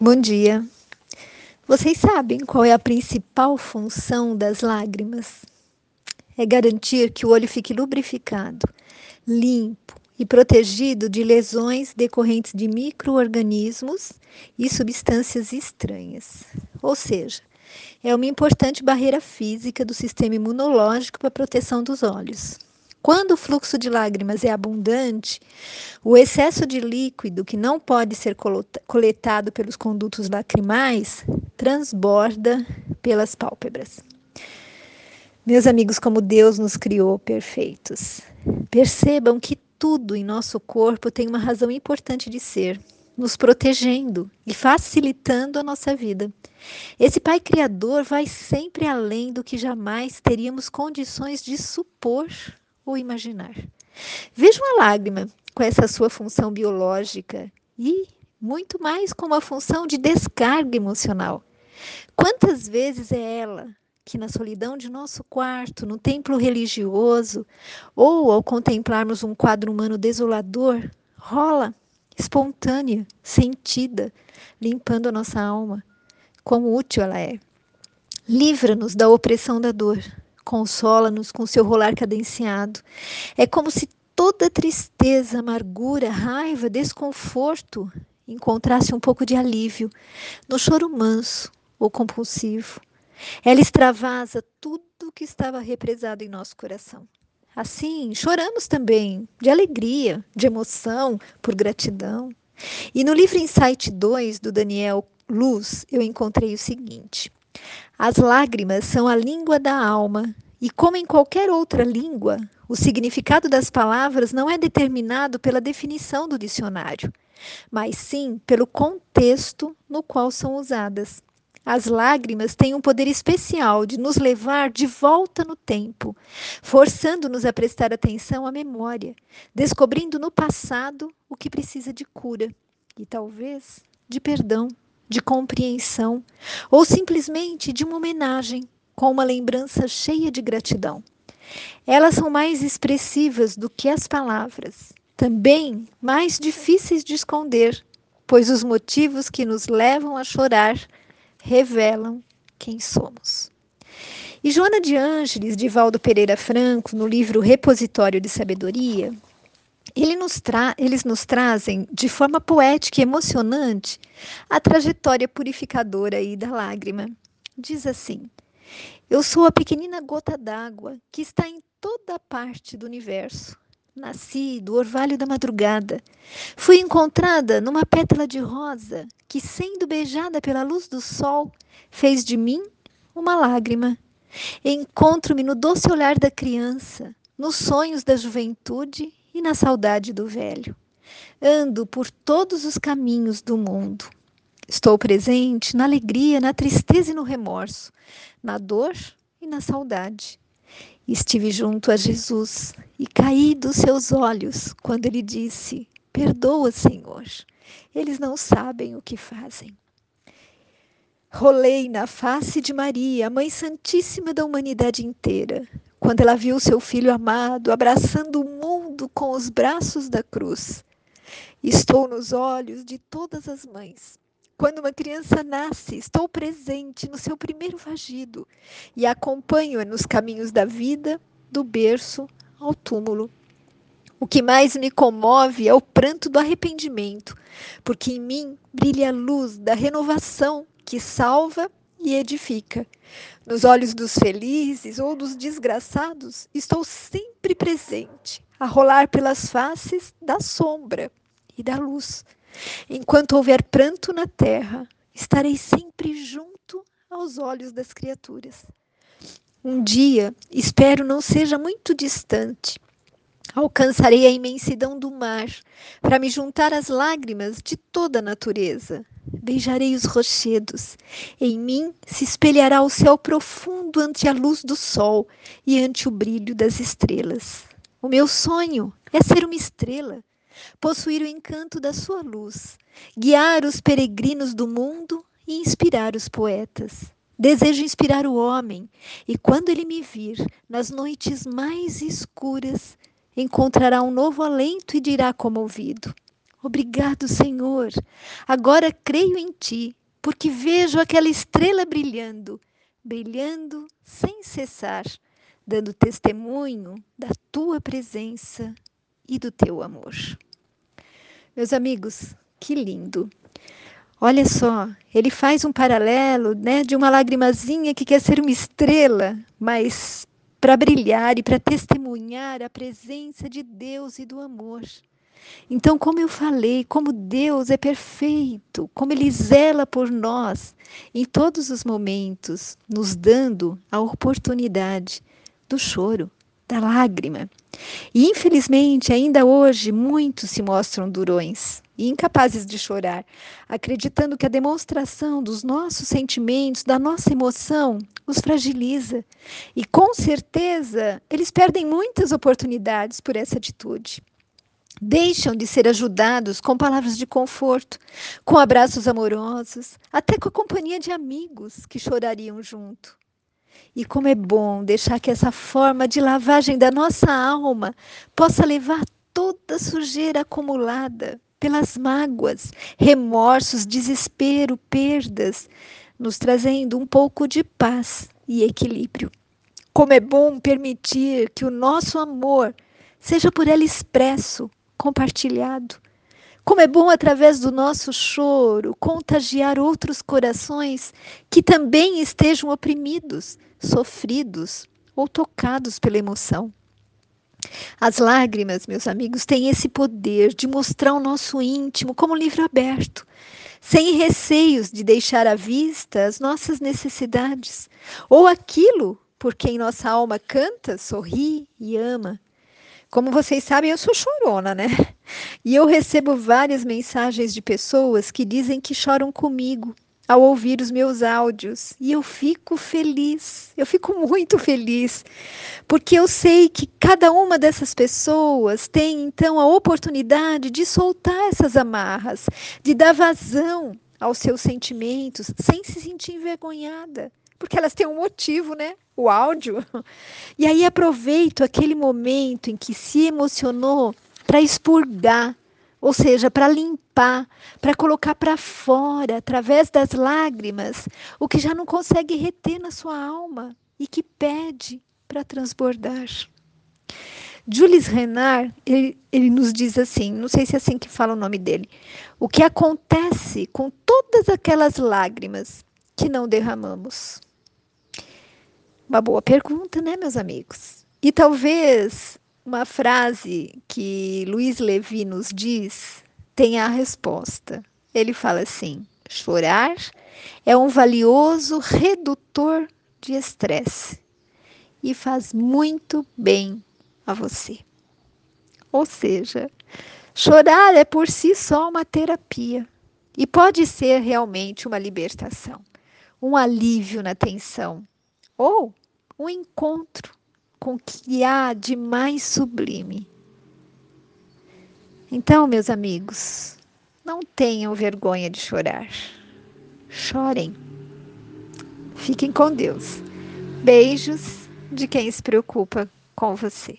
Bom dia. Vocês sabem qual é a principal função das lágrimas? É garantir que o olho fique lubrificado, limpo e protegido de lesões decorrentes de microorganismos e substâncias estranhas. Ou seja, é uma importante barreira física do sistema imunológico para a proteção dos olhos. Quando o fluxo de lágrimas é abundante, o excesso de líquido que não pode ser coletado pelos condutos lacrimais transborda pelas pálpebras. Meus amigos, como Deus nos criou perfeitos, percebam que tudo em nosso corpo tem uma razão importante de ser, nos protegendo e facilitando a nossa vida. Esse Pai Criador vai sempre além do que jamais teríamos condições de supor ou imaginar. Veja uma lágrima com essa sua função biológica e muito mais com uma função de descarga emocional. Quantas vezes é ela que na solidão de nosso quarto, no templo religioso, ou ao contemplarmos um quadro humano desolador, rola, espontânea, sentida, limpando a nossa alma. Quão útil ela é. Livra-nos da opressão da dor, consola-nos com seu rolar cadenciado. É como se toda tristeza, amargura, raiva, desconforto encontrasse um pouco de alívio no choro manso ou compulsivo. Ela extravasa tudo que estava represado em nosso coração. Assim, choramos também de alegria, de emoção, por gratidão. E no livro Insight 2 do Daniel Luz, eu encontrei o seguinte: as lágrimas são a língua da alma, e como em qualquer outra língua, o significado das palavras não é determinado pela definição do dicionário, mas sim pelo contexto no qual são usadas. As lágrimas têm um poder especial de nos levar de volta no tempo, forçando-nos a prestar atenção à memória, descobrindo no passado o que precisa de cura e talvez de perdão de compreensão ou simplesmente de uma homenagem com uma lembrança cheia de gratidão. Elas são mais expressivas do que as palavras, também mais difíceis de esconder, pois os motivos que nos levam a chorar revelam quem somos. E Joana de Ângeles, de Valdo Pereira Franco, no livro Repositório de Sabedoria, ele nos eles nos trazem de forma poética e emocionante a trajetória purificadora aí da lágrima. Diz assim: Eu sou a pequenina gota d'água que está em toda parte do universo. Nasci do orvalho da madrugada. Fui encontrada numa pétala de rosa que, sendo beijada pela luz do sol, fez de mim uma lágrima. Encontro-me no doce olhar da criança, nos sonhos da juventude e na saudade do velho. Ando por todos os caminhos do mundo. Estou presente na alegria, na tristeza e no remorso, na dor e na saudade. Estive junto a Jesus e caí dos seus olhos quando ele disse: Perdoa, Senhor, eles não sabem o que fazem. Rolei na face de Maria, a Mãe Santíssima da humanidade inteira, quando ela viu seu filho amado abraçando o mundo com os braços da cruz. Estou nos olhos de todas as mães. Quando uma criança nasce, estou presente no seu primeiro vagido e acompanho-a nos caminhos da vida, do berço ao túmulo. O que mais me comove é o pranto do arrependimento, porque em mim brilha a luz da renovação que salva e edifica. Nos olhos dos felizes ou dos desgraçados, estou sempre presente, a rolar pelas faces da sombra e da luz. Enquanto houver pranto na terra, estarei sempre junto aos olhos das criaturas. Um dia, espero não seja muito distante, alcançarei a imensidão do mar para me juntar às lágrimas de toda a natureza, beijarei os rochedos. Em mim se espelhará o céu profundo ante a luz do sol e ante o brilho das estrelas. O meu sonho é ser uma estrela, possuir o encanto da sua luz, guiar os peregrinos do mundo e inspirar os poetas. Desejo inspirar o homem, e quando ele me vir nas noites mais escuras, encontrará um novo alento e dirá comovido: Obrigado, Senhor. Agora creio em ti, porque vejo aquela estrela brilhando, brilhando sem cessar, dando testemunho da tua presença e do teu amor. Meus amigos, que lindo! Olha só, ele faz um paralelo, né, de uma lagrimazinha que quer ser uma estrela, mas para brilhar e para testemunhar a presença de Deus e do amor. Então, como eu falei, como Deus é perfeito, como Ele zela por nós em todos os momentos, nos dando a oportunidade do choro, da lágrima. E infelizmente, ainda hoje, muitos se mostram durões e incapazes de chorar, acreditando que a demonstração dos nossos sentimentos, da nossa emoção, os fragiliza. E com certeza, eles perdem muitas oportunidades por essa atitude. Deixam de ser ajudados com palavras de conforto, com abraços amorosos, até com a companhia de amigos que chorariam junto. E como é bom deixar que essa forma de lavagem da nossa alma possa levar toda a sujeira acumulada pelas mágoas, remorsos, desespero, perdas, nos trazendo um pouco de paz e equilíbrio. Como é bom permitir que o nosso amor seja por ela expresso, compartilhado. Como é bom, através do nosso choro, contagiar outros corações que também estejam oprimidos, sofridos ou tocados pela emoção. As lágrimas, meus amigos, têm esse poder de mostrar o nosso íntimo como um livro aberto, sem receios de deixar à vista as nossas necessidades ou aquilo por quem nossa alma canta, sorri e ama. Como vocês sabem, eu sou chorona, né? E eu recebo várias mensagens de pessoas que dizem que choram comigo ao ouvir os meus áudios. E eu fico feliz, eu fico muito feliz, porque eu sei que cada uma dessas pessoas tem então a oportunidade de soltar essas amarras, de dar vazão aos seus sentimentos sem se sentir envergonhada. Porque elas têm um motivo, né? O áudio. E aí aproveito aquele momento em que se emocionou para expurgar ou seja, para limpar, para colocar para fora, através das lágrimas, o que já não consegue reter na sua alma e que pede para transbordar. Jules Renard, ele, ele nos diz assim, não sei se é assim que fala o nome dele, o que acontece com todas aquelas lágrimas que não derramamos? Uma boa pergunta, né, meus amigos? E talvez uma frase que Luiz Levi nos diz tem a resposta. Ele fala assim: chorar é um valioso redutor de estresse e faz muito bem a você. Ou seja, chorar é por si só uma terapia e pode ser realmente uma libertação, um alívio na tensão ou um encontro com o que há de mais sublime. Então, meus amigos, não tenham vergonha de chorar. Chorem. Fiquem com Deus. Beijos de quem se preocupa com você.